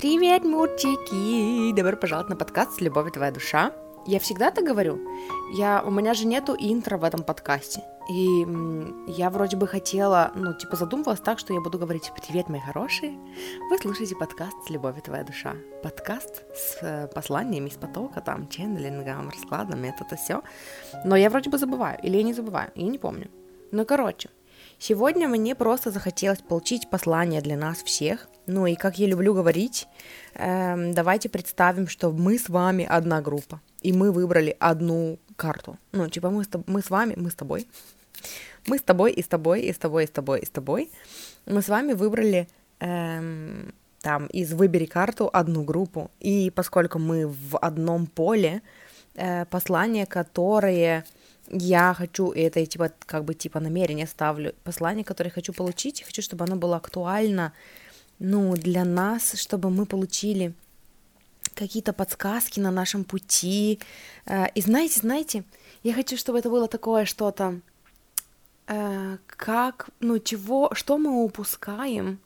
Привет, мурчики! Добро пожаловать на подкаст «Любовь твоя душа». Я всегда так говорю. Я, у меня же нету интро в этом подкасте. И я вроде бы хотела, ну, типа задумывалась так, что я буду говорить «Привет, мои хорошие!» Вы слушаете подкаст «Любовь твоя душа». Подкаст с э, посланиями из потока, там, ченнелингом, раскладом, это-то все. Но я вроде бы забываю, или я не забываю, я не помню. Ну, короче, Сегодня мне просто захотелось получить послание для нас всех. Ну и как я люблю говорить, эм, давайте представим, что мы с вами одна группа, и мы выбрали одну карту. Ну, типа мы с, мы с вами, мы с тобой. Мы с тобой, и с тобой, и с тобой, и с тобой, и с тобой. Мы с вами выбрали эм, там из «Выбери карту» одну группу. И поскольку мы в одном поле, э, послания, которые я хочу, и это типа как бы типа намерение ставлю, послание, которое хочу получить, хочу, чтобы оно было актуально, ну, для нас, чтобы мы получили какие-то подсказки на нашем пути. Э, и знаете, знаете, я хочу, чтобы это было такое что-то, э, как, ну, чего, что мы упускаем.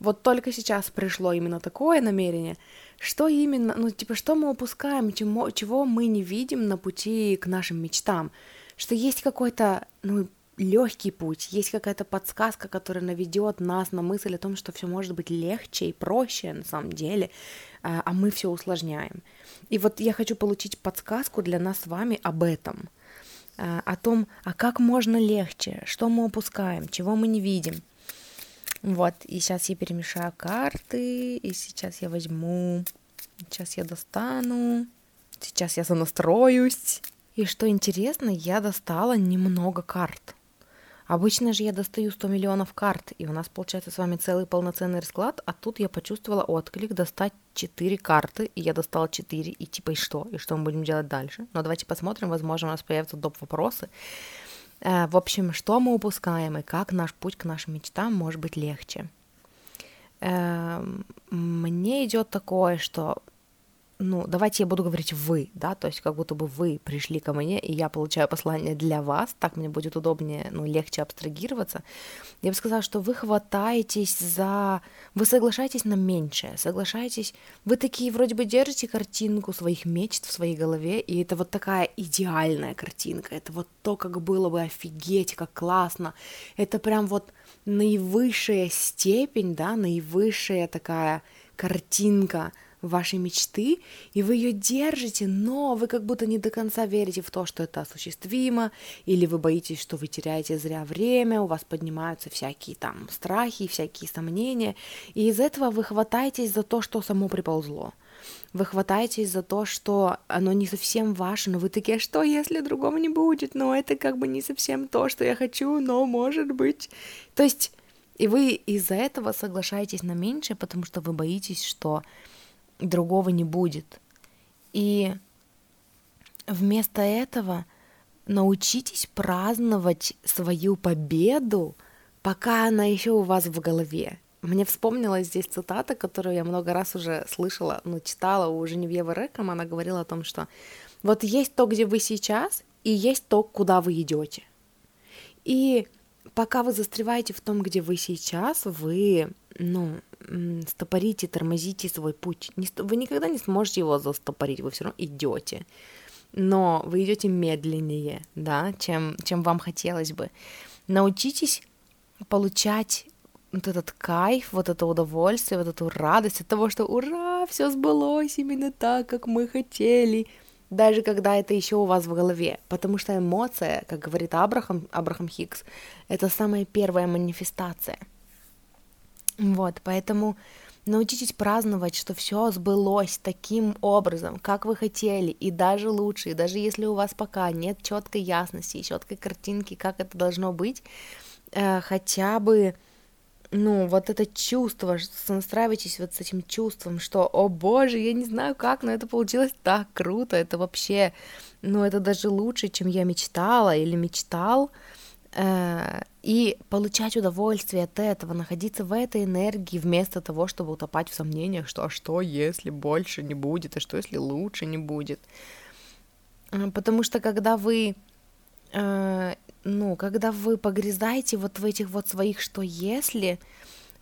Вот только сейчас пришло именно такое намерение, что именно, ну, типа, что мы упускаем, чему, чего мы не видим на пути к нашим мечтам что есть какой-то, ну, легкий путь, есть какая-то подсказка, которая наведет нас на мысль о том, что все может быть легче и проще на самом деле, а, а мы все усложняем. И вот я хочу получить подсказку для нас с вами об этом, а, о том, а как можно легче, что мы упускаем, чего мы не видим. Вот, и сейчас я перемешаю карты, и сейчас я возьму, сейчас я достану, сейчас я занастроюсь. И что интересно, я достала немного карт. Обычно же я достаю 100 миллионов карт, и у нас получается с вами целый полноценный расклад, а тут я почувствовала отклик достать 4 карты, и я достала 4, и типа и что, и что мы будем делать дальше. Но давайте посмотрим, возможно, у нас появятся доп. вопросы. Э, в общем, что мы упускаем, и как наш путь к нашим мечтам может быть легче. Эм, мне идет такое, что ну, давайте я буду говорить вы, да, то есть как будто бы вы пришли ко мне, и я получаю послание для вас, так мне будет удобнее, ну, легче абстрагироваться. Я бы сказала, что вы хватаетесь за... Вы соглашаетесь на меньшее, соглашаетесь... Вы такие вроде бы держите картинку своих мечт в своей голове, и это вот такая идеальная картинка, это вот то, как было бы офигеть, как классно. Это прям вот наивысшая степень, да, наивысшая такая картинка — вашей мечты, и вы ее держите, но вы как будто не до конца верите в то, что это осуществимо, или вы боитесь, что вы теряете зря время, у вас поднимаются всякие там страхи, всякие сомнения, и из этого вы хватаетесь за то, что само приползло. Вы хватаетесь за то, что оно не совсем ваше, но вы такие, «А что если другого не будет, но это как бы не совсем то, что я хочу, но может быть. То есть, и вы из-за этого соглашаетесь на меньшее, потому что вы боитесь, что другого не будет. И вместо этого научитесь праздновать свою победу, пока она еще у вас в голове. Мне вспомнилась здесь цитата, которую я много раз уже слышала, ну, читала у Женевьевы Рэком, она говорила о том, что вот есть то, где вы сейчас, и есть то, куда вы идете. И пока вы застреваете в том, где вы сейчас, вы, ну, стопорите, тормозите свой путь. Вы никогда не сможете его застопорить, вы все равно идете. Но вы идете медленнее, да, чем, чем вам хотелось бы. Научитесь получать вот этот кайф, вот это удовольствие, вот эту радость от того, что ура, все сбылось именно так, как мы хотели, даже когда это еще у вас в голове, потому что эмоция, как говорит Абрахам, Абрахам Хикс, это самая первая манифестация – вот, поэтому научитесь праздновать, что все сбылось таким образом, как вы хотели, и даже лучше, и даже если у вас пока нет четкой ясности, четкой картинки, как это должно быть, э, хотя бы, ну, вот это чувство, настраивайтесь вот с этим чувством, что, о боже, я не знаю как, но это получилось так круто, это вообще, ну, это даже лучше, чем я мечтала или мечтал, Э, и получать удовольствие от этого, находиться в этой энергии вместо того, чтобы утопать в сомнениях, что а что, если больше не будет, а что, если лучше не будет. Э, потому что когда вы, э, ну, когда вы погрязаете вот в этих вот своих «что если»,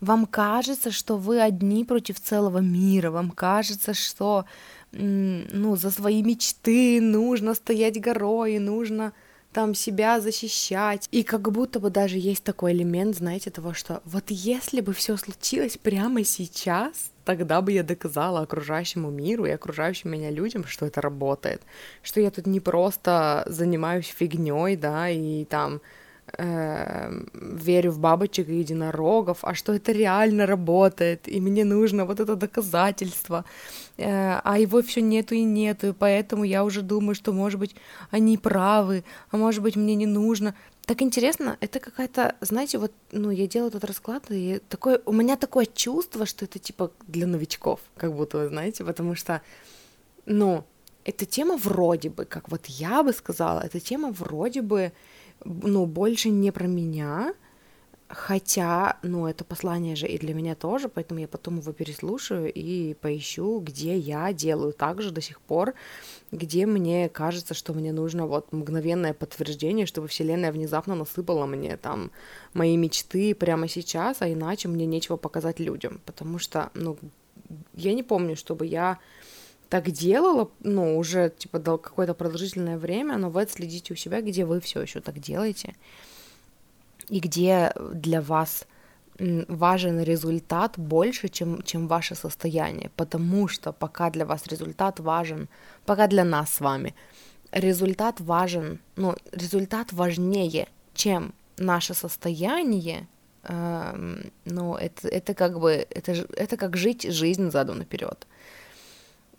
Вам кажется, что вы одни против целого мира, вам кажется, что ну, за свои мечты нужно стоять горой, нужно там себя защищать. И как будто бы даже есть такой элемент, знаете, того, что вот если бы все случилось прямо сейчас, тогда бы я доказала окружающему миру и окружающим меня людям, что это работает, что я тут не просто занимаюсь фигней, да, и там э, верю в бабочек и единорогов, а что это реально работает, и мне нужно вот это доказательство, э, а его все нету и нету, и поэтому я уже думаю, что, может быть, они правы, а может быть, мне не нужно. Так интересно, это какая-то, знаете, вот, ну, я делаю этот расклад, и такое, у меня такое чувство, что это типа для новичков, как будто, вы знаете, потому что, ну, эта тема вроде бы, как вот я бы сказала, эта тема вроде бы, ну, больше не про меня, хотя, ну, это послание же и для меня тоже, поэтому я потом его переслушаю и поищу, где я делаю так же до сих пор, где мне кажется, что мне нужно вот мгновенное подтверждение, чтобы Вселенная внезапно насыпала мне там мои мечты прямо сейчас, а иначе мне нечего показать людям, потому что, ну, я не помню, чтобы я так делала, ну, уже, типа, дал какое-то продолжительное время, но вы отследите у себя, где вы все еще так делаете, и где для вас важен результат больше, чем, чем ваше состояние, потому что пока для вас результат важен, пока для нас с вами результат важен, ну, результат важнее, чем наше состояние, э, ну, это, это как бы, это, это как жить жизнь задом наперед.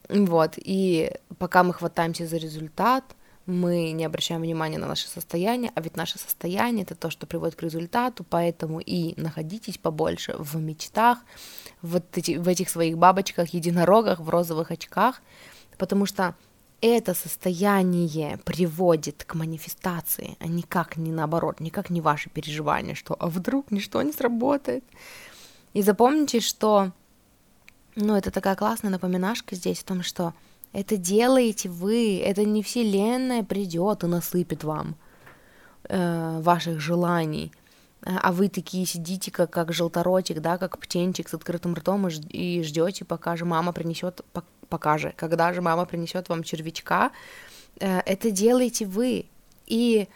Вот, и пока мы хватаемся за результат, мы не обращаем внимания на наше состояние, а ведь наше состояние это то, что приводит к результату, поэтому и находитесь побольше в мечтах, вот эти, в этих своих бабочках, единорогах, в розовых очках, потому что это состояние приводит к манифестации, а никак не наоборот, никак не ваши переживания, что а вдруг ничто не сработает. И запомните, что ну, это такая классная напоминашка здесь о том, что это делаете вы, это не вселенная придет и насыпет вам э, ваших желаний, а вы такие сидите, как, как желторотик, да, как птенчик с открытым ртом и ждете, пока же мама принесет, пока же, когда же мама принесет вам червячка, э, это делаете вы. И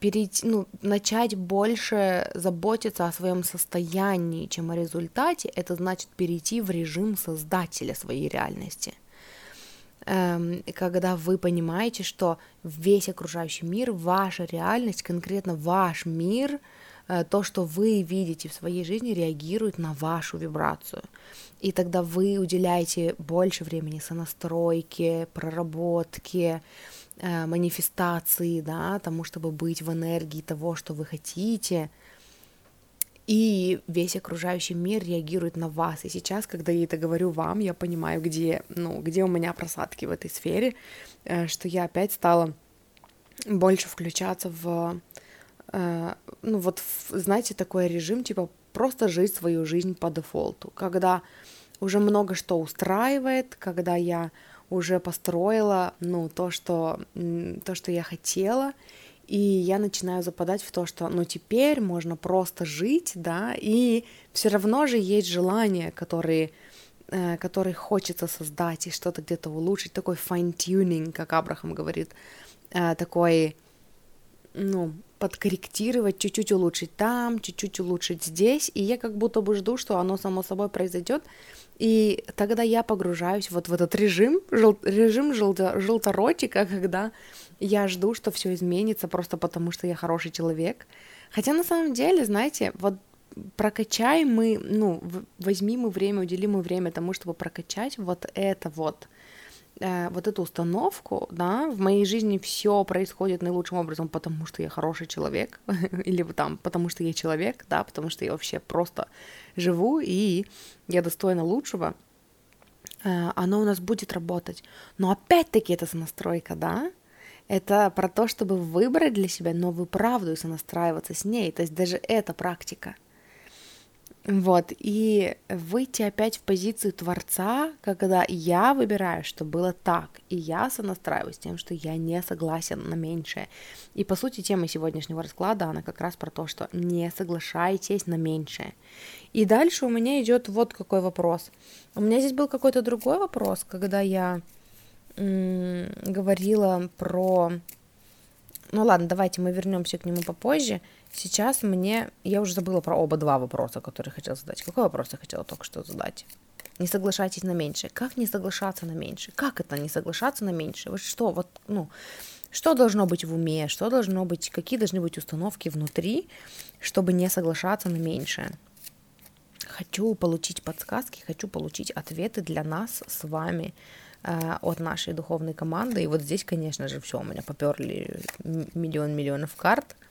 перейти, ну, начать больше заботиться о своем состоянии, чем о результате, это значит перейти в режим создателя своей реальности – Эм, когда вы понимаете, что весь окружающий мир, ваша реальность, конкретно ваш мир, э, то, что вы видите в своей жизни, реагирует на вашу вибрацию. И тогда вы уделяете больше времени сонастройке, проработке, э, манифестации, да, тому, чтобы быть в энергии того, что вы хотите – и весь окружающий мир реагирует на вас. И сейчас, когда я это говорю вам, я понимаю, где, ну, где у меня просадки в этой сфере, э, что я опять стала больше включаться в, э, ну вот, знаете, такой режим, типа просто жить свою жизнь по дефолту, когда уже много что устраивает, когда я уже построила, ну, то, что, то, что я хотела, и я начинаю западать в то, что, ну, теперь можно просто жить, да, и все равно же есть желания, которые, э, которые хочется создать и что-то где-то улучшить, такой fine-tuning, как Абрахам говорит, э, такой, ну, подкорректировать, чуть-чуть улучшить там, чуть-чуть улучшить здесь, и я как будто бы жду, что оно само собой произойдет, и тогда я погружаюсь вот в этот режим, жел, режим желто, желторотика, когда я жду, что все изменится просто потому, что я хороший человек. Хотя на самом деле, знаете, вот прокачаем мы, ну, возьми мы время, уделим мы время тому, чтобы прокачать вот это вот, э, вот эту установку, да, в моей жизни все происходит наилучшим образом, потому что я хороший человек, или там, потому что я человек, да, потому что я вообще просто живу, и я достойна лучшего, э, оно у нас будет работать. Но опять-таки это настройка, да, это про то, чтобы выбрать для себя новую правду и сонастраиваться с ней. То есть даже эта практика. Вот, и выйти опять в позицию творца, когда я выбираю, что было так, и я сонастраиваюсь с тем, что я не согласен на меньшее. И, по сути, тема сегодняшнего расклада, она как раз про то, что не соглашайтесь на меньшее. И дальше у меня идет вот какой вопрос. У меня здесь был какой-то другой вопрос, когда я говорила про... Ну ладно, давайте мы вернемся к нему попозже. Сейчас мне... Я уже забыла про оба два вопроса, которые хотела задать. Какой вопрос я хотела только что задать? Не соглашайтесь на меньшее. Как не соглашаться на меньшее? Как это не соглашаться на меньшее? Вот что, вот, ну, что должно быть в уме, что должно быть, какие должны быть установки внутри, чтобы не соглашаться на меньшее? Хочу получить подсказки, хочу получить ответы для нас с вами э, от нашей духовной команды. И вот здесь, конечно же, все, у меня поперли миллион миллионов карт –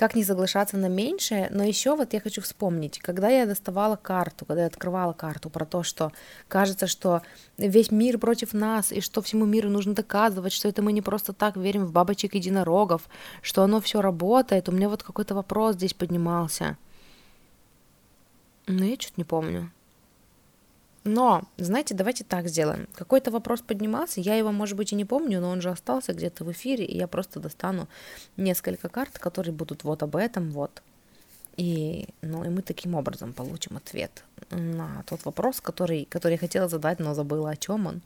как не соглашаться на меньшее, но еще вот я хочу вспомнить, когда я доставала карту, когда я открывала карту про то, что кажется, что весь мир против нас, и что всему миру нужно доказывать, что это мы не просто так верим в бабочек единорогов, что оно все работает, у меня вот какой-то вопрос здесь поднимался. Но я что-то не помню. Но, знаете, давайте так сделаем. Какой-то вопрос поднимался, я его, может быть, и не помню, но он же остался где-то в эфире, и я просто достану несколько карт, которые будут вот об этом, вот. И, ну, и мы таким образом получим ответ на тот вопрос, который, который я хотела задать, но забыла, о чем он.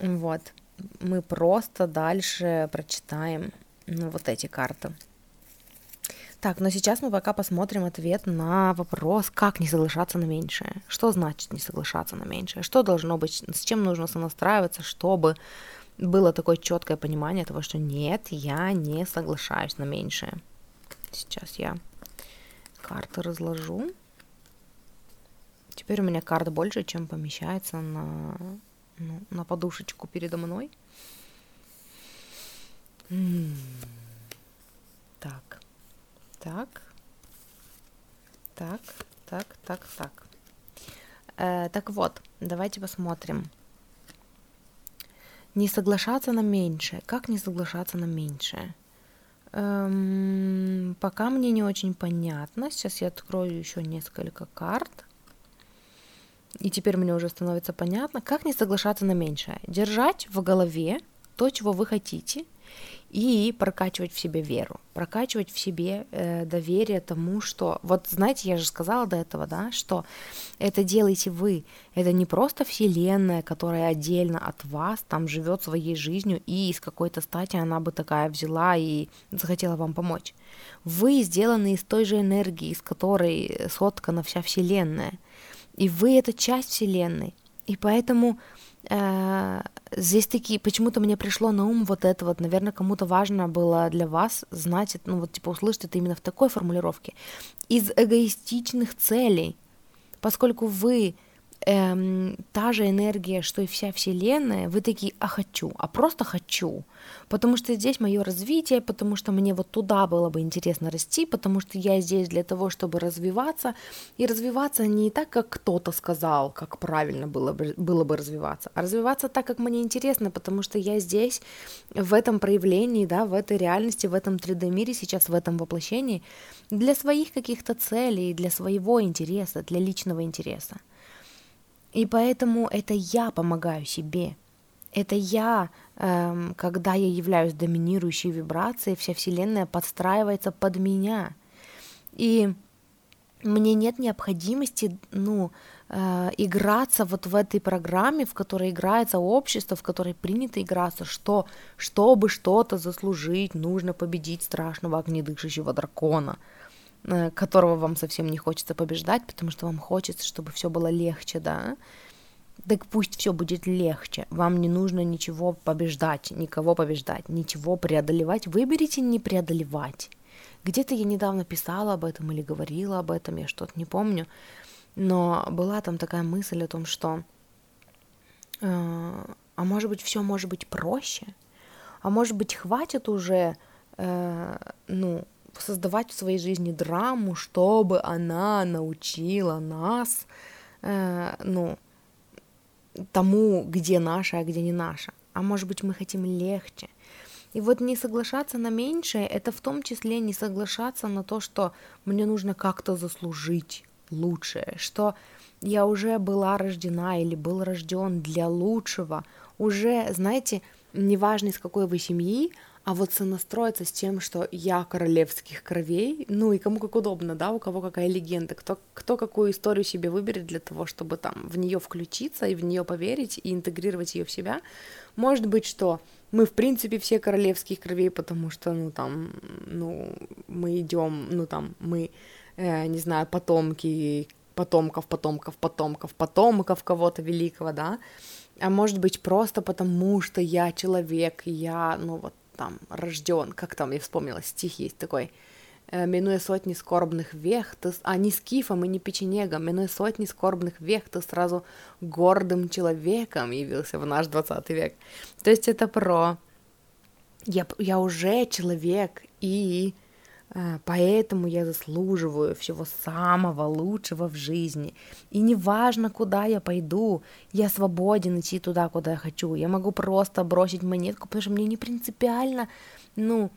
Вот. Мы просто дальше прочитаем ну, вот эти карты. Так, но сейчас мы пока посмотрим ответ на вопрос, как не соглашаться на меньшее. Что значит не соглашаться на меньшее? Что должно быть, с чем нужно сонастраиваться, чтобы было такое четкое понимание того, что нет, я не соглашаюсь на меньшее. Сейчас я карты разложу. Теперь у меня карт больше, чем помещается на, ну, на подушечку передо мной. М-м. Так. Так. Так, так, так. Э, так вот, давайте посмотрим. Не соглашаться на меньшее. Как не соглашаться на меньшее? Эм, пока мне не очень понятно. Сейчас я открою еще несколько карт. И теперь мне уже становится понятно, как не соглашаться на меньшее. Держать в голове то, чего вы хотите, и прокачивать в себе веру, прокачивать в себе э, доверие тому, что, вот знаете, я же сказала до этого, да, что это делаете вы, это не просто вселенная, которая отдельно от вас там живет своей жизнью, и из какой-то стати она бы такая взяла и захотела вам помочь. Вы сделаны из той же энергии, из которой соткана вся вселенная, и вы это часть вселенной, и поэтому здесь такие, почему-то мне пришло на ум вот это вот, наверное, кому-то важно было для вас знать, ну вот типа услышать это именно в такой формулировке, из эгоистичных целей, поскольку вы эм, та же энергия, что и вся Вселенная, вы такие, а хочу, а просто хочу, потому что здесь мое развитие, потому что мне вот туда было бы интересно расти, потому что я здесь для того, чтобы развиваться, и развиваться не так, как кто-то сказал, как правильно было бы, было бы развиваться, а развиваться так, как мне интересно, потому что я здесь, в этом проявлении, да, в этой реальности, в этом 3D-мире, сейчас в этом воплощении, для своих каких-то целей, для своего интереса, для личного интереса. И поэтому это я помогаю себе. Это я, эм, когда я являюсь доминирующей вибрацией, вся Вселенная подстраивается под меня. И мне нет необходимости, ну, э, играться вот в этой программе, в которой играется общество, в которой принято играться, что чтобы что-то заслужить, нужно победить страшного огнедышащего дракона. Э, которого вам совсем не хочется побеждать, потому что вам хочется, чтобы все было легче, да, так пусть все будет легче. Вам не нужно ничего побеждать, никого побеждать, ничего преодолевать. Выберите не преодолевать. Где-то я недавно писала об этом или говорила об этом, я что-то не помню. Но была там такая мысль о том, что э, а может быть все может быть проще, а может быть хватит уже, э, ну, создавать в своей жизни драму, чтобы она научила нас, э, ну, тому, где наша, а где не наша. А может быть, мы хотим легче. И вот не соглашаться на меньшее, это в том числе не соглашаться на то, что мне нужно как-то заслужить лучшее, что я уже была рождена или был рожден для лучшего, уже, знаете, неважно из какой вы семьи, а вот сонастроиться с тем, что я королевских кровей, ну и кому как удобно, да, у кого какая легенда, кто, кто какую историю себе выберет для того, чтобы там в нее включиться и в нее поверить и интегрировать ее в себя. Может быть, что мы, в принципе, все королевских кровей, потому что, ну, там, ну, мы идем, ну, там, мы, э, не знаю, потомки потомков, потомков, потомков, потомков кого-то великого, да, а может быть просто потому, что я человек, я, ну, вот там рожден, как там, я вспомнила, стих есть такой, «Э, минуя сотни скорбных вех, ты, а не скифом и не печенегом, минуя сотни скорбных вех, ты сразу гордым человеком явился в наш 20 век. То есть это про я, я уже человек, и поэтому я заслуживаю всего самого лучшего в жизни. И неважно, куда я пойду, я свободен идти туда, куда я хочу. Я могу просто бросить монетку, потому что мне не принципиально, ну,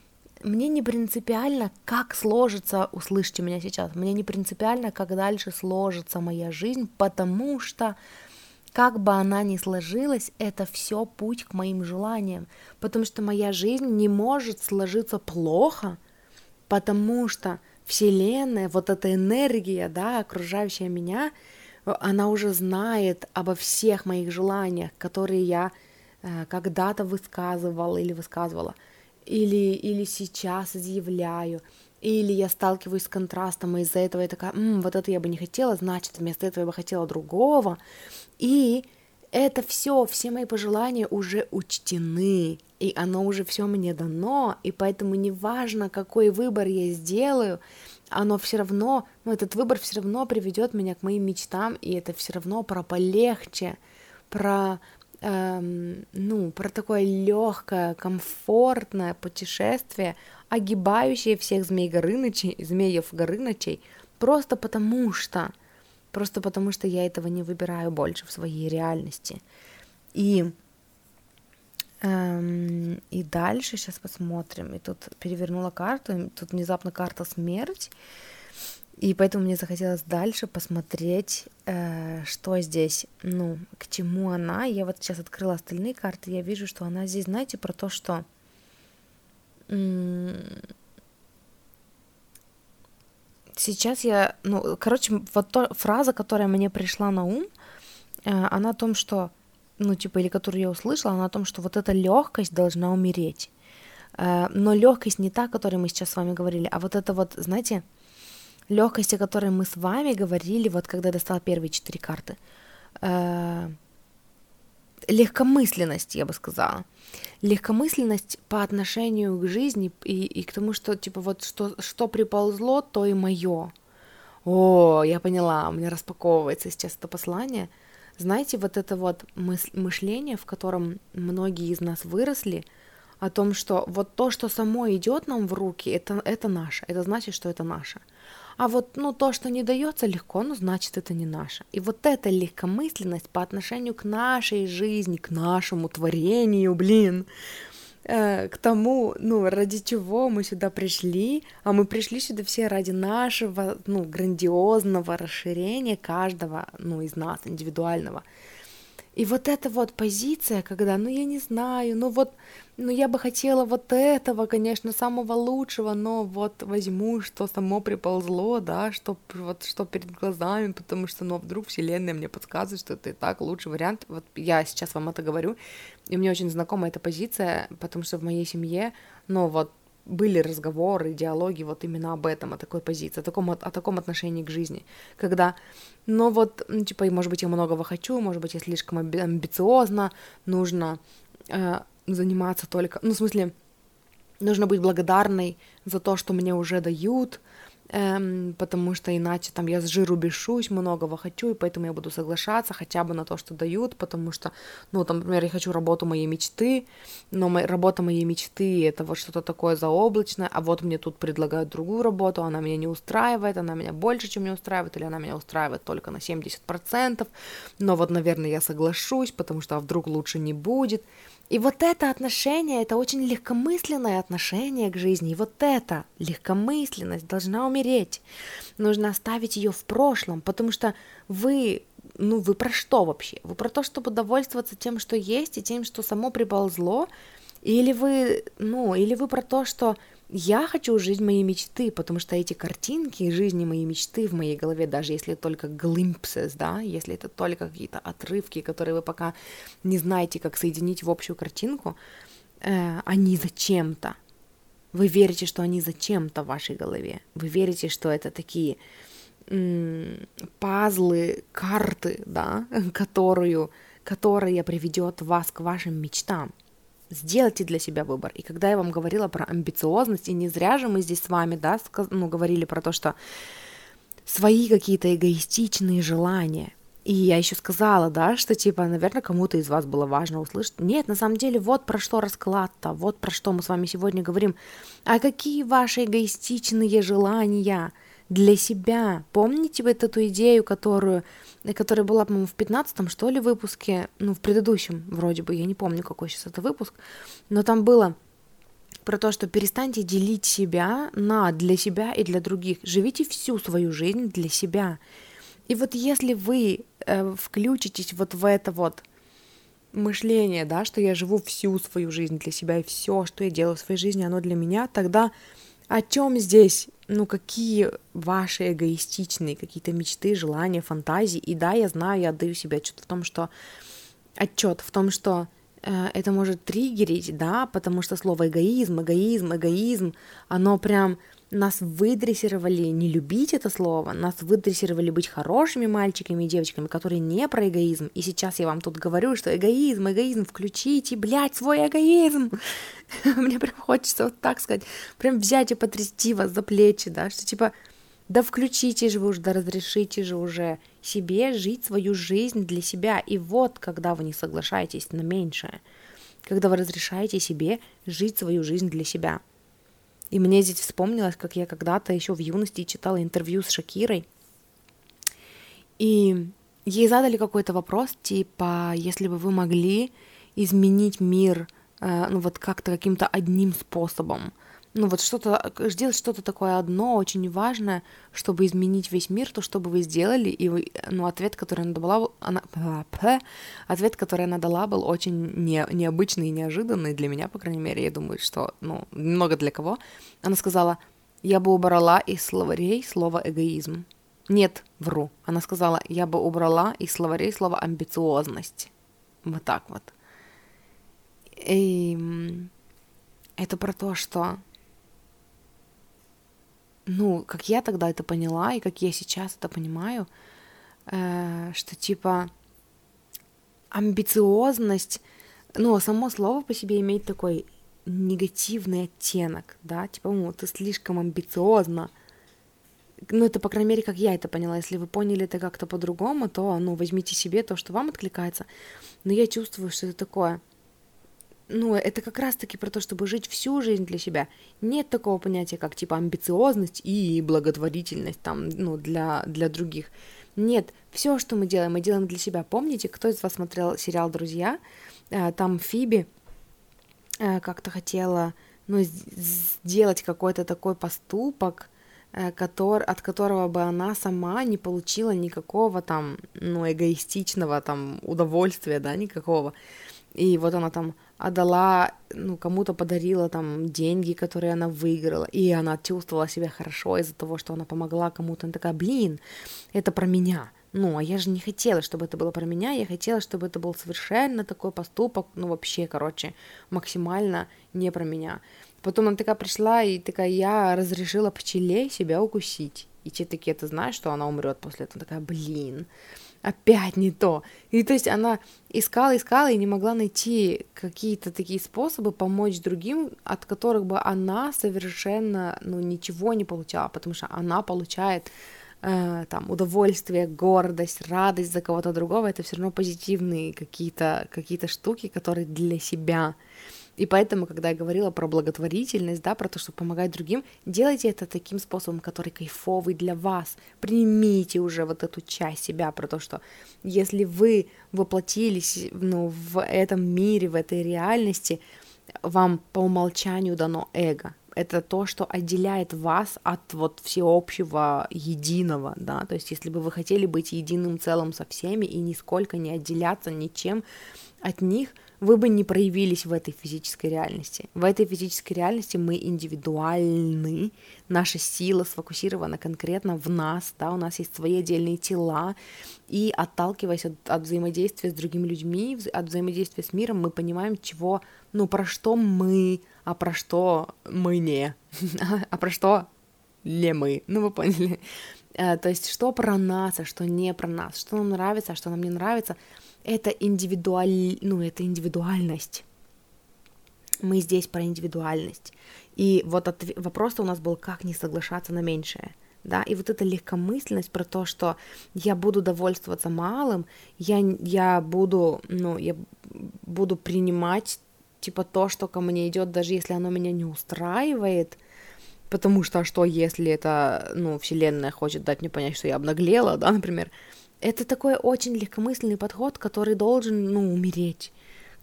мне не принципиально, как сложится, услышьте меня сейчас, мне не принципиально, как дальше сложится моя жизнь, потому что как бы она ни сложилась, это все путь к моим желаниям, потому что моя жизнь не может сложиться плохо, потому что Вселенная, вот эта энергия, да, окружающая меня, она уже знает обо всех моих желаниях, которые я э, когда-то высказывала или высказывала, или, или сейчас изъявляю, или я сталкиваюсь с контрастом, и из-за этого я такая, М, вот это я бы не хотела, значит, вместо этого я бы хотела другого. И это все, все мои пожелания уже учтены, и оно уже все мне дано, и поэтому неважно, какой выбор я сделаю, оно все равно, ну, этот выбор все равно приведет меня к моим мечтам, и это все равно про полегче, про эм, ну, про такое легкое, комфортное путешествие, огибающее всех змей Горынычей, змеев Горынычей, просто потому что, просто потому что я этого не выбираю больше в своей реальности. И эм, и дальше сейчас посмотрим. И тут перевернула карту, и тут внезапно карта смерть. И поэтому мне захотелось дальше посмотреть, э, что здесь, ну, к чему она. Я вот сейчас открыла остальные карты, я вижу, что она здесь, знаете, про то, что сейчас я, ну, короче, вот то, фраза, которая мне пришла на ум, э, она о том, что, ну, типа, или которую я услышала, она о том, что вот эта легкость должна умереть. Э, но легкость не та, о которой мы сейчас с вами говорили, а вот это вот, знаете, легкость, о которой мы с вами говорили, вот когда достала первые четыре карты. Э, легкомысленность, я бы сказала. Легкомысленность по отношению к жизни и, и к тому, что, типа, вот что, что приползло, то и мое. О, я поняла, у меня распаковывается сейчас это послание. Знаете, вот это вот мышление, в котором многие из нас выросли, о том, что вот то, что само идет нам в руки, это, это наше, это значит, что это наше. А вот, ну, то, что не дается легко, ну, значит, это не наше. И вот эта легкомысленность по отношению к нашей жизни, к нашему творению, блин, э, к тому, ну, ради чего мы сюда пришли, а мы пришли сюда все ради нашего, ну, грандиозного расширения каждого, ну, из нас, индивидуального. И вот эта вот позиция, когда, ну я не знаю, ну вот, ну я бы хотела вот этого, конечно, самого лучшего, но вот возьму, что само приползло, да, что вот что перед глазами, потому что, ну а вдруг вселенная мне подсказывает, что это и так лучший вариант. Вот я сейчас вам это говорю, и мне очень знакома эта позиция, потому что в моей семье, ну вот были разговоры, диалоги вот именно об этом, о такой позиции, о таком, о таком отношении к жизни, когда, ну вот, ну, типа, может быть, я многого хочу, может быть, я слишком амбициозна, нужно э, заниматься только, ну, в смысле, нужно быть благодарной за то, что мне уже дают, эм, потому что иначе там я с жиру бешусь, многого хочу, и поэтому я буду соглашаться хотя бы на то, что дают, потому что, ну, там, например, я хочу работу моей мечты, но моя, работа моей мечты это вот что-то такое заоблачное, а вот мне тут предлагают другую работу, она меня не устраивает, она меня больше, чем не устраивает, или она меня устраивает только на 70%, но вот, наверное, я соглашусь, потому что а вдруг лучше не будет, И вот это отношение, это очень легкомысленное отношение к жизни. И вот эта легкомысленность должна умереть. Нужно оставить ее в прошлом, потому что вы, ну вы про что вообще? Вы про то, чтобы довольствоваться тем, что есть, и тем, что само приползло? Или вы, ну, или вы про то, что я хочу жить мои мечты, потому что эти картинки жизни моей мечты в моей голове, даже если только glimpses, да, если это только какие-то отрывки, которые вы пока не знаете, как соединить в общую картинку, э, они зачем-то. Вы верите, что они зачем-то в вашей голове. Вы верите, что это такие м- пазлы, карты, да, которую, которая приведет вас к вашим мечтам. Сделайте для себя выбор. И когда я вам говорила про амбициозность, и не зря же мы здесь с вами, да, ну, говорили про то, что свои какие-то эгоистичные желания. И я еще сказала, да, что типа, наверное, кому-то из вас было важно услышать. Нет, на самом деле, вот про что расклад-то, вот про что мы с вами сегодня говорим. А какие ваши эгоистичные желания для себя? Помните вот эту идею, которую которая была, по-моему, в 15 что ли, выпуске, ну, в предыдущем вроде бы, я не помню, какой сейчас это выпуск, но там было про то, что перестаньте делить себя на для себя и для других. Живите всю свою жизнь для себя. И вот если вы э, включитесь вот в это вот мышление, да, что я живу всю свою жизнь для себя, и все, что я делаю в своей жизни, оно для меня, тогда о чем здесь, ну, какие ваши эгоистичные какие-то мечты, желания, фантазии. И да, я знаю, я отдаю себе отчет в том, что отчет в том, что э, это может триггерить, да, потому что слово эгоизм, эгоизм, эгоизм, оно прям нас выдрессировали не любить это слово, нас выдрессировали быть хорошими мальчиками и девочками, которые не про эгоизм. И сейчас я вам тут говорю, что эгоизм, эгоизм, включите, блядь, свой эгоизм. Мне прям хочется вот так сказать, прям взять и потрясти вас за плечи, да, что типа, да включите же вы уже, да разрешите же уже себе жить свою жизнь для себя. И вот, когда вы не соглашаетесь на меньшее, когда вы разрешаете себе жить свою жизнь для себя – и мне здесь вспомнилось, как я когда-то еще в юности читала интервью с Шакирой. И ей задали какой-то вопрос, типа, если бы вы могли изменить мир, э, ну вот как-то каким-то одним способом, ну вот что-то, сделать что-то такое одно, очень важное, чтобы изменить весь мир, то что бы вы сделали, и вы, ну, ответ, который она дала, она, ответ, который она дала, был очень не, необычный и неожиданный для меня, по крайней мере, я думаю, что, ну, много для кого. Она сказала, я бы убрала из словарей слово эгоизм. Нет, вру. Она сказала, я бы убрала из словарей слово амбициозность. Вот так вот. И это про то, что ну, как я тогда это поняла, и как я сейчас это понимаю, э, что типа амбициозность, ну, само слово по себе имеет такой негативный оттенок, да, типа, ну, ты слишком амбициозно. Ну, это, по крайней мере, как я это поняла. Если вы поняли это как-то по-другому, то, ну, возьмите себе то, что вам откликается. Но я чувствую, что это такое – ну, это как раз-таки про то, чтобы жить всю жизнь для себя. Нет такого понятия, как типа амбициозность и благотворительность там, ну, для, для других. Нет, все, что мы делаем, мы делаем для себя. Помните, кто из вас смотрел сериал «Друзья»? Э, там Фиби э, как-то хотела, ну, сделать какой-то такой поступок, э, который, от которого бы она сама не получила никакого там, ну, эгоистичного там удовольствия, да, никакого. И вот она там отдала, ну, кому-то подарила там деньги, которые она выиграла, и она чувствовала себя хорошо из-за того, что она помогла кому-то. Она такая, блин, это про меня. Ну, а я же не хотела, чтобы это было про меня, я хотела, чтобы это был совершенно такой поступок, ну, вообще, короче, максимально не про меня. Потом она такая пришла и такая, я разрешила пчеле себя укусить. И те такие, ты знаешь, что она умрет после этого? Такая, блин опять не то. И то есть она искала, искала и не могла найти какие-то такие способы помочь другим, от которых бы она совершенно, ну, ничего не получала, потому что она получает э, там удовольствие, гордость, радость за кого-то другого, это все равно позитивные какие-то какие штуки, которые для себя. И поэтому, когда я говорила про благотворительность, да, про то, что помогать другим, делайте это таким способом, который кайфовый для вас. Примите уже вот эту часть себя, про то, что если вы воплотились ну, в этом мире, в этой реальности, вам по умолчанию дано эго. Это то, что отделяет вас от вот всеобщего единого, да, то есть если бы вы хотели быть единым целым со всеми и нисколько не отделяться ничем от них – вы бы не проявились в этой физической реальности. В этой физической реальности мы индивидуальны, наша сила сфокусирована конкретно в нас, да, у нас есть свои отдельные тела, и отталкиваясь от, от взаимодействия с другими людьми, от взаимодействия с миром, мы понимаем, чего, ну, про что мы, а про что мы не, а про что не мы, ну, вы поняли. Э, то есть, что про нас, а что не про нас, что нам нравится, а что нам не нравится — это индивидуаль... ну, это индивидуальность. Мы здесь про индивидуальность. И вот отв... вопрос у нас был, как не соглашаться на меньшее. Да, и вот эта легкомысленность про то, что я буду довольствоваться малым, я, я буду, ну, я буду принимать, типа, то, что ко мне идет, даже если оно меня не устраивает, потому что, а что, если это, ну, вселенная хочет дать мне понять, что я обнаглела, да, например, это такой очень легкомысленный подход, который должен, ну, умереть,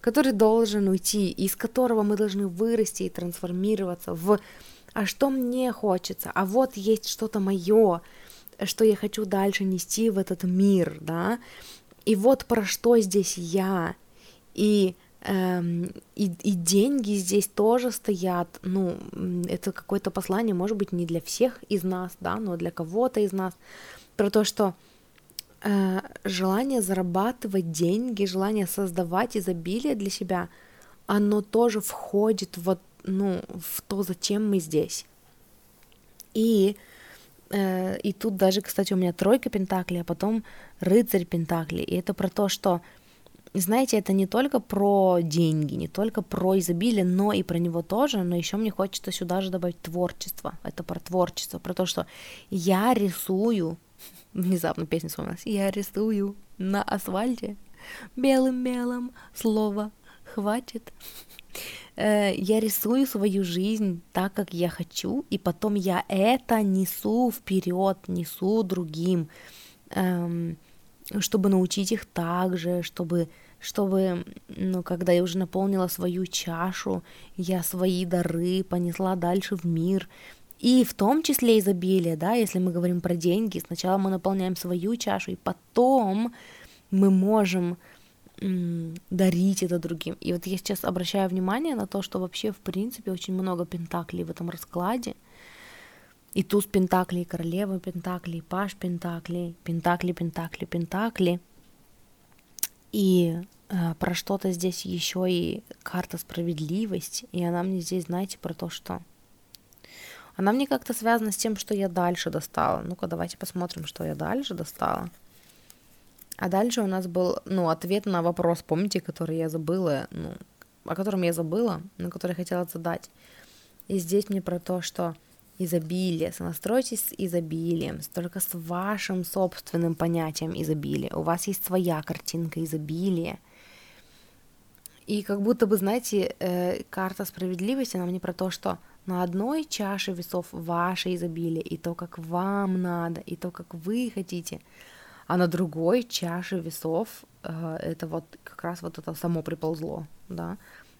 который должен уйти, из которого мы должны вырасти и трансформироваться в «а что мне хочется?», «а вот есть что-то мое», что я хочу дальше нести в этот мир, да, и вот про что здесь я, и эм, и, и деньги здесь тоже стоят, ну, это какое-то послание, может быть, не для всех из нас, да, но для кого-то из нас, про то, что желание зарабатывать деньги, желание создавать изобилие для себя, оно тоже входит вот, ну, в то, зачем мы здесь. И, э, и тут даже, кстати, у меня тройка пентаклей, а потом рыцарь пентаклей. И это про то, что, знаете, это не только про деньги, не только про изобилие, но и про него тоже, но еще мне хочется сюда же добавить творчество. Это про творчество, про то, что я рисую Внезапно песня вспомнилась. Я рисую на асфальте белым мелом слово хватит. Э, я рисую свою жизнь так, как я хочу, и потом я это несу вперед, несу другим, эм, чтобы научить их так же, чтобы, чтобы, ну, когда я уже наполнила свою чашу, я свои дары понесла дальше в мир, и в том числе изобилие, да, если мы говорим про деньги, сначала мы наполняем свою чашу, и потом мы можем дарить это другим. И вот я сейчас обращаю внимание на то, что вообще, в принципе, очень много пентаклей в этом раскладе. И туз пентаклей, королева пентаклей, паш пентаклей, пентакли, пентакли, пентакли. И э, про что-то здесь еще и карта справедливость. И она мне здесь, знаете, про то, что она мне как-то связана с тем, что я дальше достала. Ну-ка, давайте посмотрим, что я дальше достала. А дальше у нас был, ну, ответ на вопрос, помните, который я забыла, ну, о котором я забыла, на который хотела задать. И здесь мне про то, что изобилие, сонастройтесь с изобилием, только с вашим собственным понятием изобилия. У вас есть своя картинка изобилия. И как будто бы, знаете, э, карта справедливости, она мне про то, что на одной чаше весов ваше изобилие и то, как вам надо, и то, как вы хотите, а на другой чаше весов э, это вот как раз вот это само приползло, да,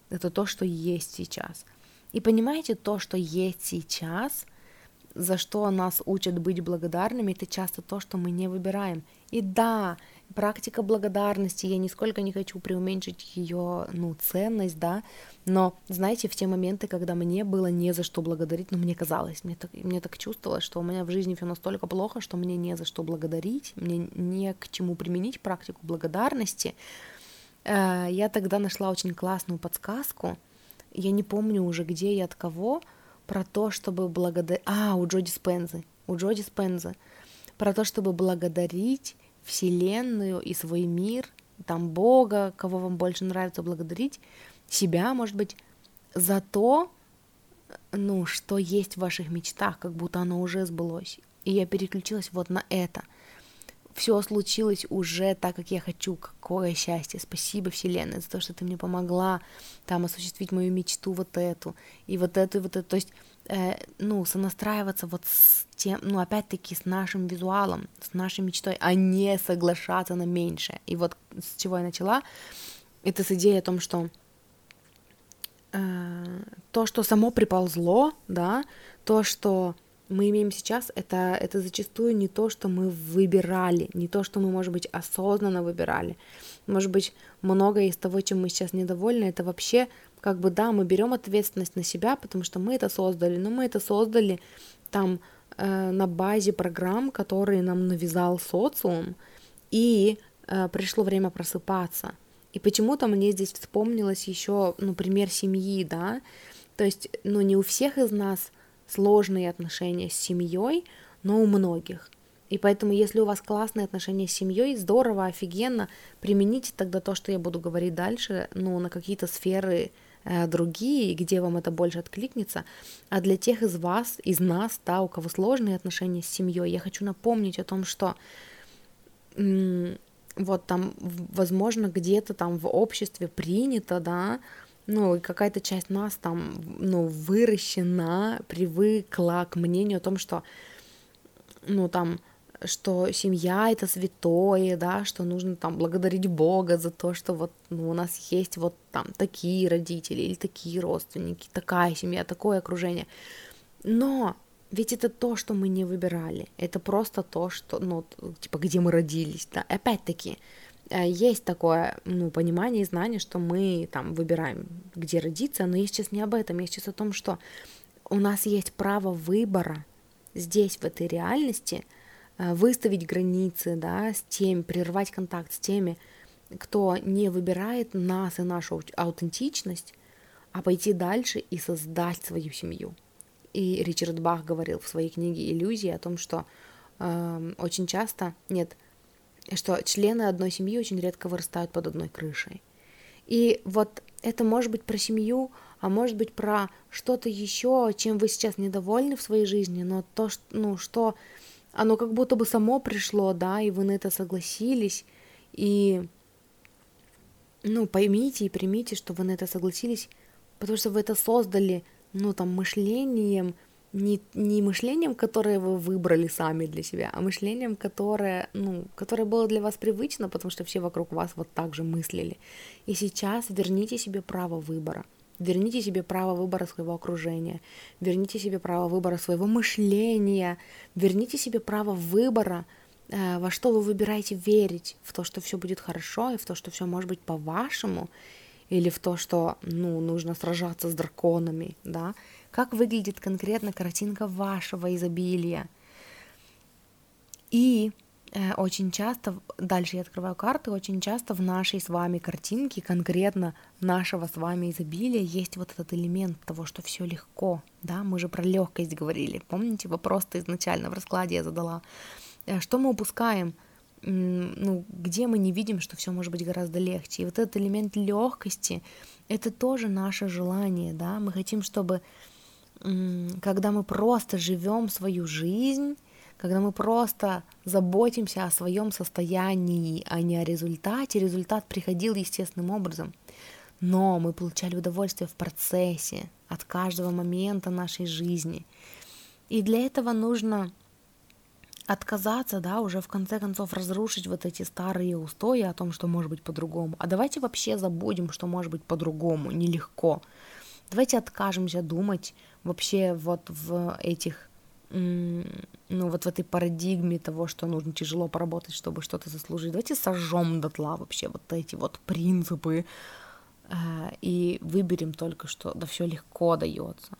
это то, что есть сейчас. И понимаете, то, что есть сейчас, за что нас учат быть благодарными, это часто то, что мы не выбираем. И да, практика благодарности, я нисколько не хочу преуменьшить ее, ну, ценность, да, но, знаете, в те моменты, когда мне было не за что благодарить, ну, мне казалось, мне так, мне так чувствовалось, что у меня в жизни все настолько плохо, что мне не за что благодарить, мне не к чему применить практику благодарности, э, я тогда нашла очень классную подсказку, я не помню уже где и от кого, про то, чтобы благодарить... А, у Джоди Спензы, у Джоди Спензы, про то, чтобы благодарить Вселенную и свой мир, там Бога, кого вам больше нравится благодарить, себя, может быть, за то, ну, что есть в ваших мечтах, как будто оно уже сбылось. И я переключилась вот на это. все случилось уже так, как я хочу, какое счастье, спасибо, Вселенная, за то, что ты мне помогла там осуществить мою мечту вот эту, и вот эту, и вот эту, то есть, э, ну, сонастраиваться вот с тем, ну, опять-таки, с нашим визуалом, с нашей мечтой, а не соглашаться на меньшее. И вот с чего я начала, это с идеей о том, что э, то, что само приползло, да, то, что мы имеем сейчас, это, это зачастую не то, что мы выбирали, не то, что мы, может быть, осознанно выбирали. Может быть, многое из того, чем мы сейчас недовольны, это вообще как бы, да, мы берем ответственность на себя, потому что мы это создали, но мы это создали там э, на базе программ, которые нам навязал социум, и э, пришло время просыпаться. И почему-то мне здесь вспомнилось еще, ну, пример семьи, да, то есть, ну, не у всех из нас сложные отношения с семьей, но у многих. И поэтому, если у вас классные отношения с семьей, здорово, офигенно, примените тогда то, что я буду говорить дальше, ну, на какие-то сферы э, другие, где вам это больше откликнется. А для тех из вас, из нас, да, у кого сложные отношения с семьей, я хочу напомнить о том, что вот там, возможно, где-то там в обществе принято, да, ну, какая-то часть нас там, ну, выращена, привыкла к мнению о том, что, ну, там, что семья это святое, да, что нужно там благодарить Бога за то, что вот ну, у нас есть вот там такие родители или такие родственники, такая семья, такое окружение. Но ведь это то, что мы не выбирали, это просто то, что, ну, типа, где мы родились, да, опять-таки, Э, есть такое ну, понимание и знание, что мы там выбираем, где родиться, но я сейчас не об этом, я сейчас о том, что у нас есть право выбора здесь, в этой реальности, выставить границы, да, с теми, прервать контакт с теми, кто не выбирает нас и нашу аутентичность, а пойти дальше и создать свою семью. И Ричард Бах говорил в своей книге «Иллюзии» о том, что э, очень часто, нет, что члены одной семьи очень редко вырастают под одной крышей. И вот это может быть про семью, а может быть про что-то еще, чем вы сейчас недовольны в своей жизни, но то, что, ну, что оно как будто бы само пришло, да, и вы на это согласились, и, ну, поймите и примите, что вы на это согласились, потому что вы это создали, ну, там, мышлением, не, не мышлением, которое вы выбрали сами для себя, а мышлением, которое, ну, которое было для вас привычно, потому что все вокруг вас вот так же мыслили. И сейчас верните себе право выбора. Верните себе право выбора своего окружения, верните себе право выбора своего мышления, верните себе право выбора, э, во что вы выбираете верить, в то, что все будет хорошо, и в то, что все может быть по-вашему, или в то, что, ну, нужно сражаться с драконами, да, как выглядит конкретно картинка вашего изобилия. И очень часто, дальше я открываю карты, очень часто в нашей с вами картинке, конкретно нашего с вами изобилия, есть вот этот элемент того, что все легко, да, мы же про легкость говорили, помните, вопрос-то изначально в раскладе я задала. Э, что мы упускаем? ну, где мы не видим, что все может быть гораздо легче. И вот этот элемент легкости, это тоже наше желание, да, мы хотим, чтобы когда мы просто живем свою жизнь, когда мы просто заботимся о своем состоянии, а не о результате, результат приходил естественным образом. Но мы получали удовольствие в процессе, от каждого момента нашей жизни. И для этого нужно отказаться, да, уже в конце концов разрушить вот эти старые устои о том, что может быть по-другому. А давайте вообще забудем, что может быть по-другому, нелегко. Давайте откажемся думать вообще вот в этих, ну вот в этой парадигме того, что нужно тяжело поработать, чтобы что-то заслужить. Давайте сожжем дотла вообще вот эти вот принципы э, и выберем только что, да все легко дается.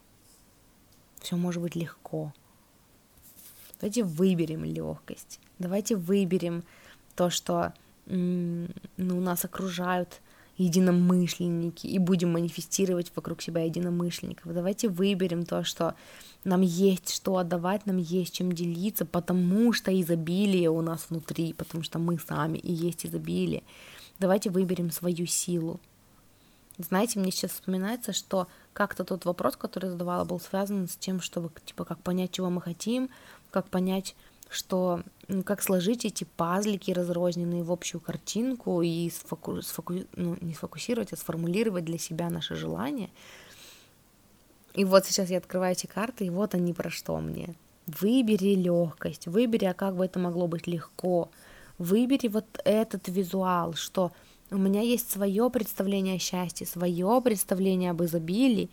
Все может быть легко. Давайте выберем легкость. Давайте выберем то, что ну, нас окружают единомышленники и будем манифестировать вокруг себя единомышленников. Давайте выберем то, что нам есть что отдавать, нам есть чем делиться, потому что изобилие у нас внутри, потому что мы сами и есть изобилие. Давайте выберем свою силу. Знаете, мне сейчас вспоминается, что как-то тот вопрос, который задавала, был связан с тем, чтобы, типа, как понять, чего мы хотим, как понять, что ну, как сложить эти пазлики разрозненные в общую картинку и сфоку... Сфоку... Ну, не сфокусировать, а сформулировать для себя наши желания. И вот сейчас я открываю эти карты, и вот они про что мне. Выбери легкость, выбери, а как бы это могло быть легко. Выбери вот этот визуал, что у меня есть свое представление о счастье, свое представление об изобилии,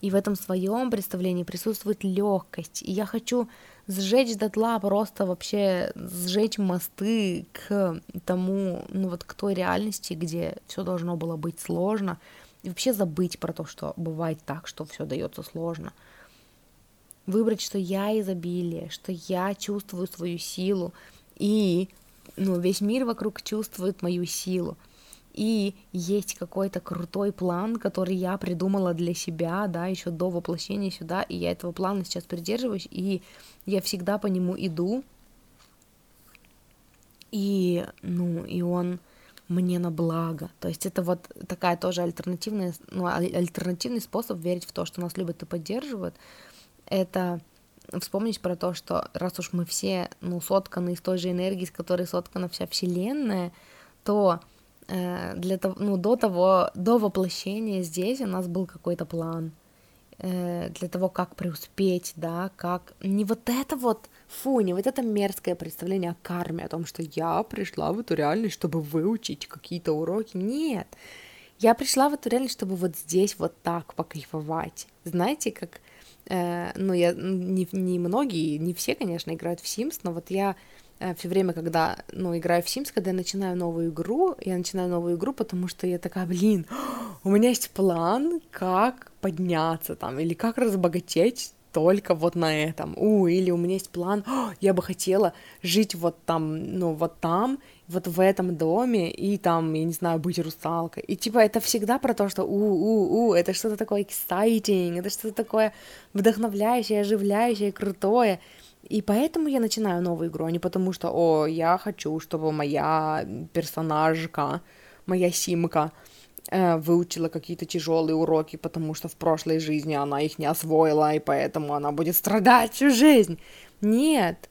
и в этом своем представлении присутствует легкость. И я хочу сжечь дотла, просто вообще сжечь мосты к тому, ну вот к той реальности, где все должно было быть сложно, и вообще забыть про то, что бывает так, что все дается сложно. Выбрать, что я изобилие, что я чувствую свою силу, и ну, весь мир вокруг чувствует мою силу и есть какой-то крутой план, который я придумала для себя, да, еще до воплощения сюда, и я этого плана сейчас придерживаюсь, и я всегда по нему иду, и, ну, и он мне на благо. То есть это вот такая тоже альтернативная, ну, альтернативный способ верить в то, что нас любят и поддерживают. Это вспомнить про то, что раз уж мы все, ну, сотканы из той же энергии, с которой соткана вся Вселенная, то для того, ну, до того, до воплощения здесь у нас был какой-то план э, для того, как преуспеть, да, как не вот это вот, фу, не вот это мерзкое представление о карме, о том, что я пришла в эту реальность, чтобы выучить какие-то уроки, нет, я пришла в эту реальность, чтобы вот здесь вот так покайфовать, знаете, как, э, ну, я, не, не многие, не все, конечно, играют в Sims, но вот я Э, все время, когда, ну, играю в Sims, когда я начинаю новую игру, я начинаю новую игру, потому что я такая, блин, у меня есть план, как подняться там, или как разбогатеть только вот на этом. У, или у меня есть план, я бы хотела жить вот там, ну, вот там, вот в этом доме, и там, я не знаю, быть русалкой. И типа это всегда про то, что у-у-у, это что-то такое exciting, это что-то такое вдохновляющее, оживляющее, крутое. И поэтому я начинаю новую игру, а не потому что, о, я хочу, чтобы моя персонажка, моя симка э, выучила какие-то тяжелые уроки, потому что в прошлой жизни она их не освоила, и поэтому она будет страдать всю жизнь. Нет.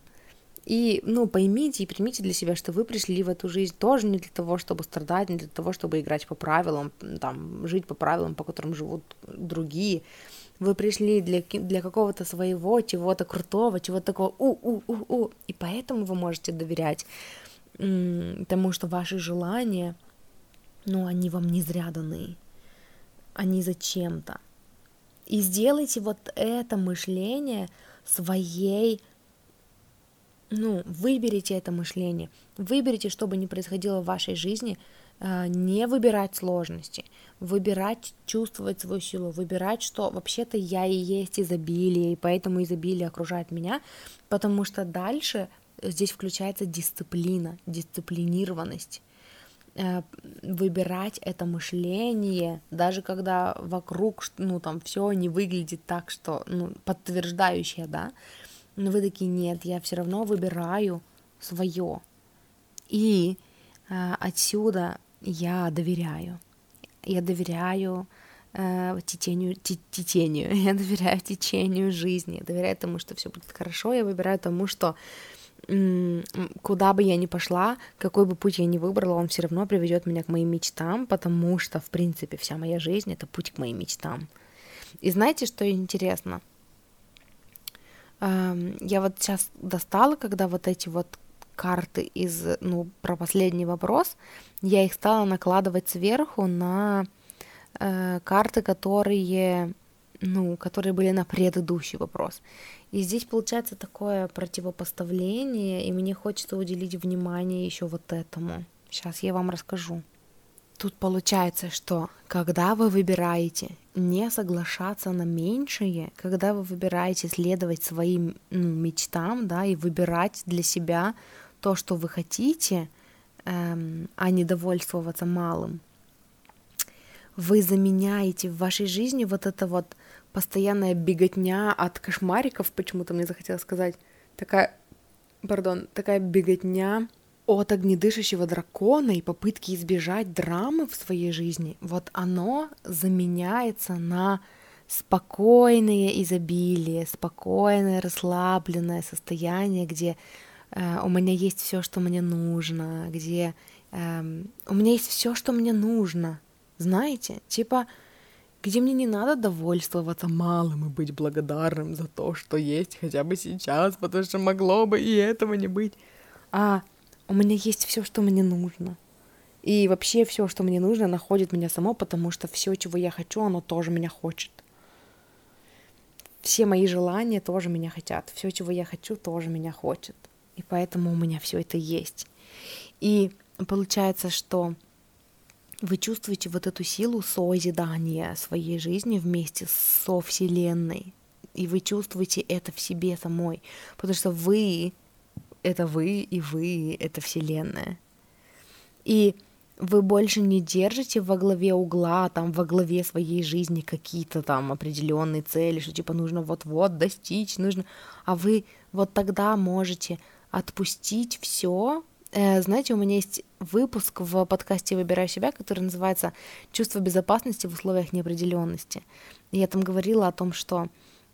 И, ну, поймите и примите для себя, что вы пришли в эту жизнь тоже не для того, чтобы страдать, не для того, чтобы играть по правилам, там, жить по правилам, по которым живут другие. Вы пришли для, для какого-то своего, чего-то крутого, чего-то такого у-у-у-у, и поэтому вы можете доверять тому, что ваши желания, ну, они вам не зря даны, они зачем-то. И сделайте вот это мышление своей, ну, выберите это мышление, выберите, что бы ни происходило в вашей жизни, а, не выбирать сложности, выбирать чувствовать свою силу, выбирать, что вообще-то я и есть изобилие, и поэтому изобилие окружает меня, потому что дальше здесь включается дисциплина, дисциплинированность. Э, выбирать это мышление, даже когда вокруг, ну, там, все не выглядит так, что, ну, подтверждающее, да, но вы такие, нет, я все равно выбираю свое. И э, отсюда я доверяю. Я доверяю э, течению, течению, я доверяю течению жизни, я доверяю тому, что все будет хорошо, я выбираю тому, что куда бы я ни пошла, какой бы путь я ни выбрала, он все равно приведет меня к моим мечтам, потому что, в принципе, вся моя жизнь это путь к моим мечтам. И знаете, что интересно? Я вот сейчас достала, когда вот эти вот карты из, ну, про последний вопрос, я их стала накладывать сверху на э, карты, которые, ну, которые были на предыдущий вопрос. И здесь получается такое противопоставление, и мне хочется уделить внимание еще вот этому. Сейчас я вам расскажу. Тут получается, что когда вы выбираете не соглашаться на меньшее, когда вы выбираете следовать своим ну, мечтам, да, и выбирать для себя то, что вы хотите, эм, а не довольствоваться малым. Вы заменяете в вашей жизни вот это вот постоянная беготня от кошмариков, почему-то мне захотелось сказать, такая, пардон, такая беготня от огнедышащего дракона и попытки избежать драмы в своей жизни, вот оно заменяется на спокойное изобилие, спокойное, расслабленное состояние, где э, у меня есть все, что мне нужно, где э, у меня есть все, что мне нужно, знаете, типа, где мне не надо довольствоваться малым и быть благодарным за то, что есть хотя бы сейчас, потому что могло бы и этого не быть, а у меня есть все, что мне нужно. И вообще все, что мне нужно, находит меня само, потому что все, чего я хочу, оно тоже меня хочет. Все мои желания тоже меня хотят. Все, чего я хочу, тоже меня хочет. И поэтому у меня все это есть. И получается, что вы чувствуете вот эту силу созидания своей жизни вместе со Вселенной. И вы чувствуете это в себе самой. Потому что вы — это вы, и вы — это Вселенная. И вы больше не держите во главе угла, там, во главе своей жизни какие-то там определенные цели, что типа нужно вот-вот достичь, нужно, а вы вот тогда можете отпустить все. Э, знаете, у меня есть выпуск в подкасте «Выбираю себя», который называется «Чувство безопасности в условиях неопределенности». Я там говорила о том, что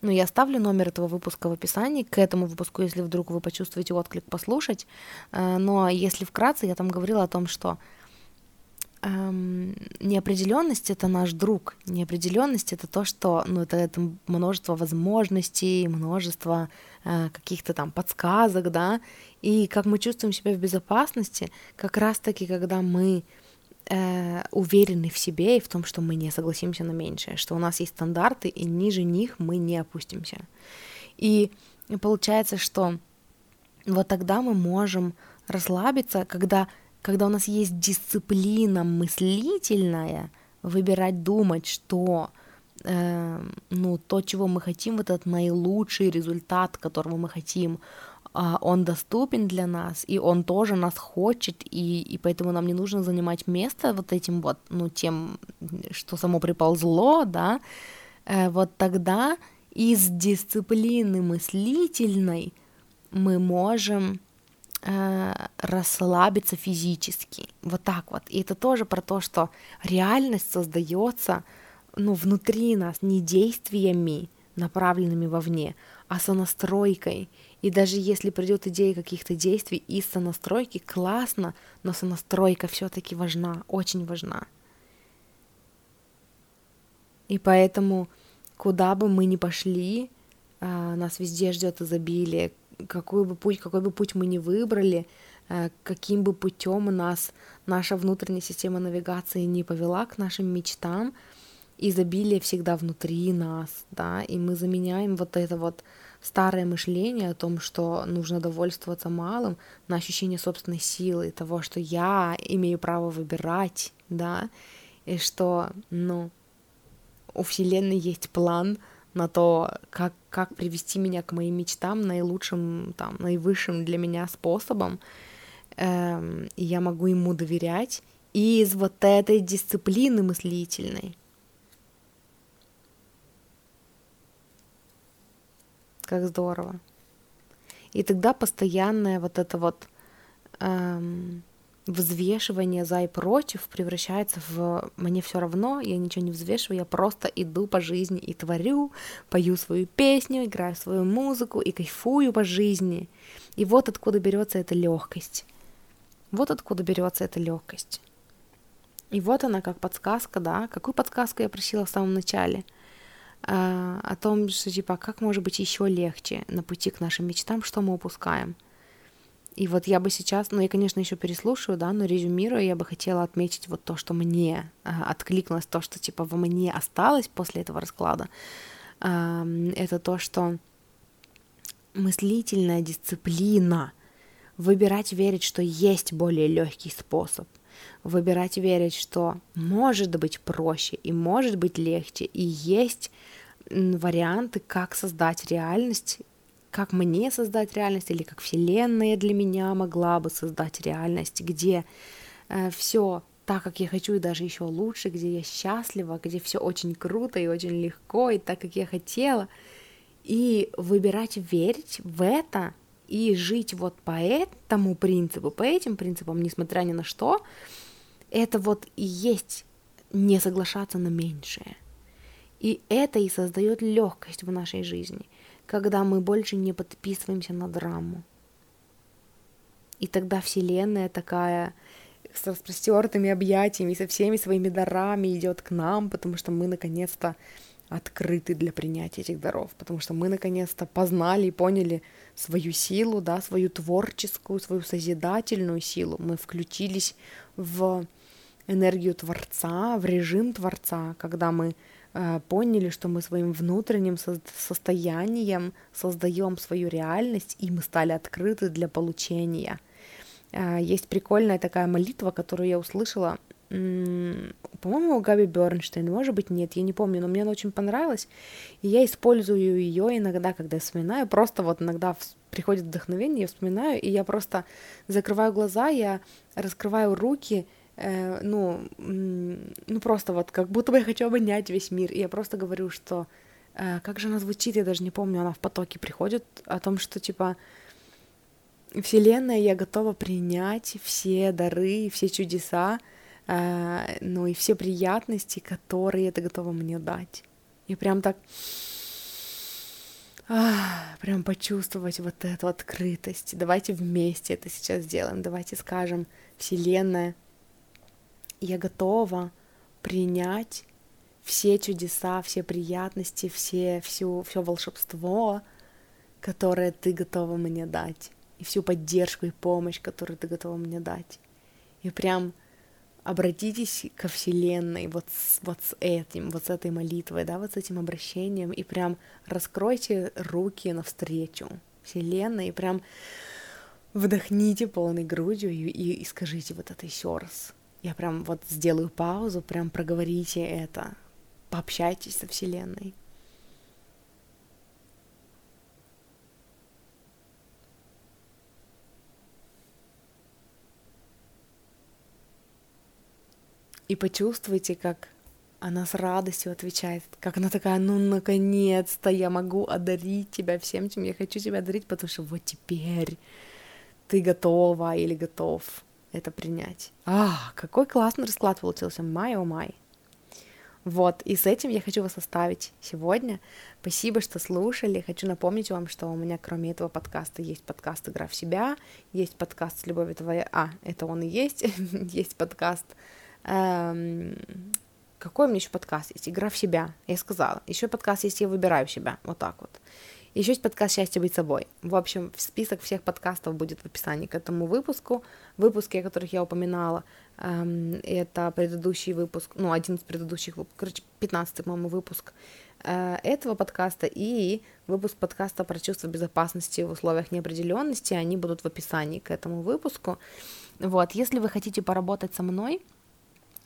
ну, я оставлю номер этого выпуска в описании к этому выпуску, если вдруг вы почувствуете отклик послушать. Э, но если вкратце, я там говорила о том, что эм, неопределенность это наш друг. Неопределенность это то, что, ну, это, это множество возможностей, множество э, каких-то там подсказок, да. И как мы чувствуем себя в безопасности, как раз-таки, когда мы э, уверены в себе и в том, что мы не согласимся на меньшее, что у нас есть стандарты, и ниже них мы не опустимся. И получается, что вот тогда мы можем расслабиться, когда когда у нас есть дисциплина мыслительная, выбирать, думать, что э, ну, то, чего мы хотим, вот этот наилучший результат, которого мы хотим, он доступен для нас, и он тоже нас хочет, и, и поэтому нам не нужно занимать место вот этим вот, ну, тем, что само приползло, да, э, вот тогда из дисциплины мыслительной мы можем э, расслабиться физически. Вот так вот. И это тоже про то, что реальность создается ну, внутри нас не действиями, направленными вовне, а сонастройкой. И даже если придет идея каких-то действий из сонастройки, классно, но сонастройка все-таки важна, очень важна. И поэтому, куда бы мы ни пошли, а, нас везде ждет изобилие, какой бы путь, какой бы путь мы ни выбрали, э, каким бы путем нас наша внутренняя система навигации не повела к нашим мечтам, изобилие всегда внутри нас, да, и мы заменяем вот это вот старое мышление о том, что нужно довольствоваться малым, на ощущение собственной силы, того, что я имею право выбирать, да, и что, ну, у Вселенной есть план — на то, как, как привести меня к моим мечтам наилучшим, там, наивысшим для меня способом. Эм, и я могу ему доверять. И из вот этой дисциплины мыслительной. Как здорово. И тогда постоянное вот это вот эм, взвешивание за и против превращается в «мне все равно, я ничего не взвешиваю, я просто иду по жизни и творю, пою свою песню, играю свою музыку и кайфую по жизни». И вот откуда берется эта легкость. Вот откуда берется эта легкость. И вот она как подсказка, да. Какую подсказку я просила в самом начале? А, о том, что типа как может быть еще легче на пути к нашим мечтам, что мы упускаем. И вот я бы сейчас, ну я, конечно, еще переслушаю, да, но резюмируя, я бы хотела отметить вот то, что мне э, откликнулось, то, что типа во мне осталось после этого расклада, э, это то, что мыслительная дисциплина, выбирать верить, что есть более легкий способ, выбирать верить, что может быть проще и может быть легче, и есть варианты, как создать реальность как мне создать реальность или как Вселенная для меня могла бы создать реальность, где э, все так, как я хочу, и даже еще лучше, где я счастлива, где все очень круто и очень легко, и так, как я хотела. И выбирать верить в это и жить вот по этому принципу, по этим принципам, несмотря ни на что, это вот и есть не соглашаться на меньшее. И это и создает легкость в нашей жизни когда мы больше не подписываемся на драму. И тогда Вселенная такая с распростертыми объятиями, со всеми своими дарами идет к нам, потому что мы наконец-то открыты для принятия этих даров, потому что мы наконец-то познали и поняли свою силу, да, свою творческую, свою созидательную силу. Мы включились в энергию Творца, в режим Творца, когда мы э, поняли, что мы своим внутренним со- состоянием создаем свою реальность, и мы стали открыты для получения. Э, есть прикольная такая молитва, которую я услышала по-моему, Габи Бернштейн, может быть, нет, я не помню, но мне она очень понравилась, и я использую ее иногда, когда вспоминаю, просто вот иногда приходит вдохновение, я вспоминаю, и я просто закрываю глаза, я раскрываю руки, э, ну, ну просто вот как будто бы я хочу обнять весь мир, и я просто говорю, что э, как же она звучит, я даже не помню, она в потоке приходит, о том, что типа Вселенная, я готова принять все дары, все чудеса, ну и все приятности, которые это готово мне дать. И прям так а, прям почувствовать вот эту открытость. Давайте вместе это сейчас сделаем. Давайте скажем, Вселенная, я готова принять все чудеса, все приятности, все, всю, все волшебство, которое ты готова мне дать, и всю поддержку и помощь, которую ты готова мне дать. И прям обратитесь ко Вселенной вот с, вот с этим, вот с этой молитвой, да, вот с этим обращением, и прям раскройте руки навстречу Вселенной, и прям вдохните полной грудью и, и, и скажите вот это еще раз. Я прям вот сделаю паузу, прям проговорите это, пообщайтесь со Вселенной. И почувствуйте, как она с радостью отвечает, как она такая, ну, наконец-то я могу одарить тебя всем, чем я хочу тебя одарить, потому что вот теперь ты готова или готов это принять. А, какой классный расклад получился, май, о май. Вот, и с этим я хочу вас оставить сегодня. Спасибо, что слушали. Хочу напомнить вам, что у меня кроме этого подкаста есть подкаст «Игра в себя», есть подкаст «С любовью твоя...» А, это он и есть. есть подкаст какой у меня еще подкаст есть? Игра в себя, я сказала. Еще подкаст есть «Я выбираю себя», вот так вот. Еще есть подкаст «Счастье быть собой». В общем, список всех подкастов будет в описании к этому выпуску. Выпуски, о которых я упоминала, эм, это предыдущий выпуск, ну, один из предыдущих короче, 15 по-моему, выпуск э, этого подкаста и выпуск подкаста про чувство безопасности в условиях неопределенности, они будут в описании к этому выпуску. Вот, если вы хотите поработать со мной,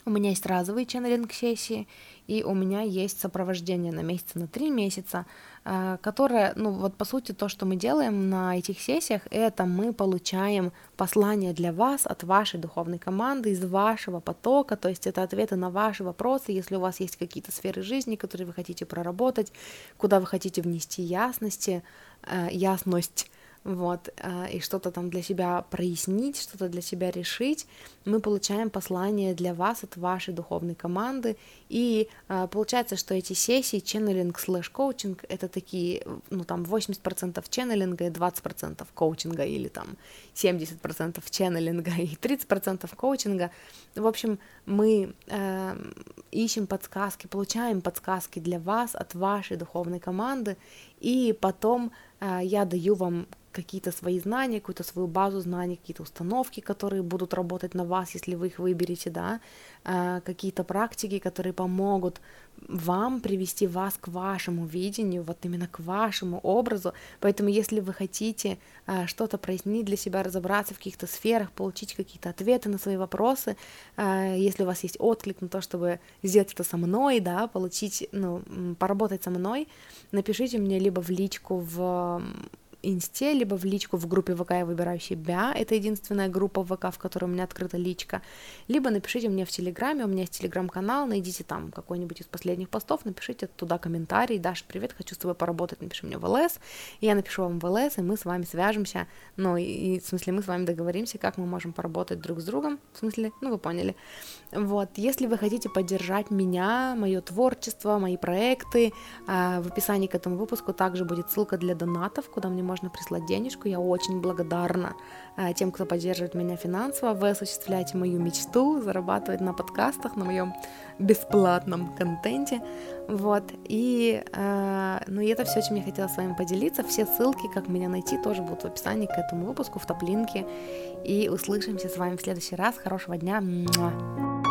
у меня есть разовые ченнелинг-сессии, и у меня есть сопровождение на месяц, на три месяца, э, которое, ну вот по сути то, что мы делаем на этих сессиях, это мы получаем послание для вас от вашей духовной команды, из вашего потока, то есть это ответы на ваши вопросы, если у вас есть какие-то сферы жизни, которые вы хотите проработать, куда вы хотите внести ясности, э, ясность, вот, э, и что-то там для себя прояснить, что-то для себя решить, мы получаем послание для вас от вашей духовной команды, и э, получается, что эти сессии, ченнелинг слэш коучинг, это такие, ну там 80% ченнелинга и 20% коучинга, или там 70% ченнелинга и 30% коучинга. В общем, мы э, ищем подсказки, получаем подсказки для вас от вашей духовной команды, и потом э, я даю вам какие-то свои знания, какую-то свою базу знаний, какие-то установки, которые будут работать на вас, если вы их выберете, да, а, какие-то практики, которые помогут вам привести вас к вашему видению, вот именно к вашему образу. Поэтому, если вы хотите а, что-то прояснить для себя, разобраться в каких-то сферах, получить какие-то ответы на свои вопросы, а, если у вас есть отклик на то, чтобы сделать это со мной, да, получить, ну, поработать со мной, напишите мне либо в личку в инсте, либо в личку в группе ВК «Я выбираю себя», это единственная группа ВК, в которой у меня открыта личка, либо напишите мне в Телеграме, у меня есть Телеграм-канал, найдите там какой-нибудь из последних постов, напишите туда комментарий, Даша, привет, хочу с тобой поработать, напиши мне в ЛС, я напишу вам в ЛС, и мы с вами свяжемся, ну, и, в смысле мы с вами договоримся, как мы можем поработать друг с другом, в смысле, ну, вы поняли. Вот, если вы хотите поддержать меня, мое творчество, мои проекты, э, в описании к этому выпуску также будет ссылка для донатов, куда мне можно прислать денежку. Я очень благодарна э, тем, кто поддерживает меня финансово. Вы осуществляете мою мечту зарабатывать на подкастах, на моем бесплатном контенте. Вот. И, э, ну, и это все, чем я хотела с вами поделиться. Все ссылки, как меня найти, тоже будут в описании к этому выпуску, в топ-линке. И услышимся с вами в следующий раз. Хорошего дня. Муа.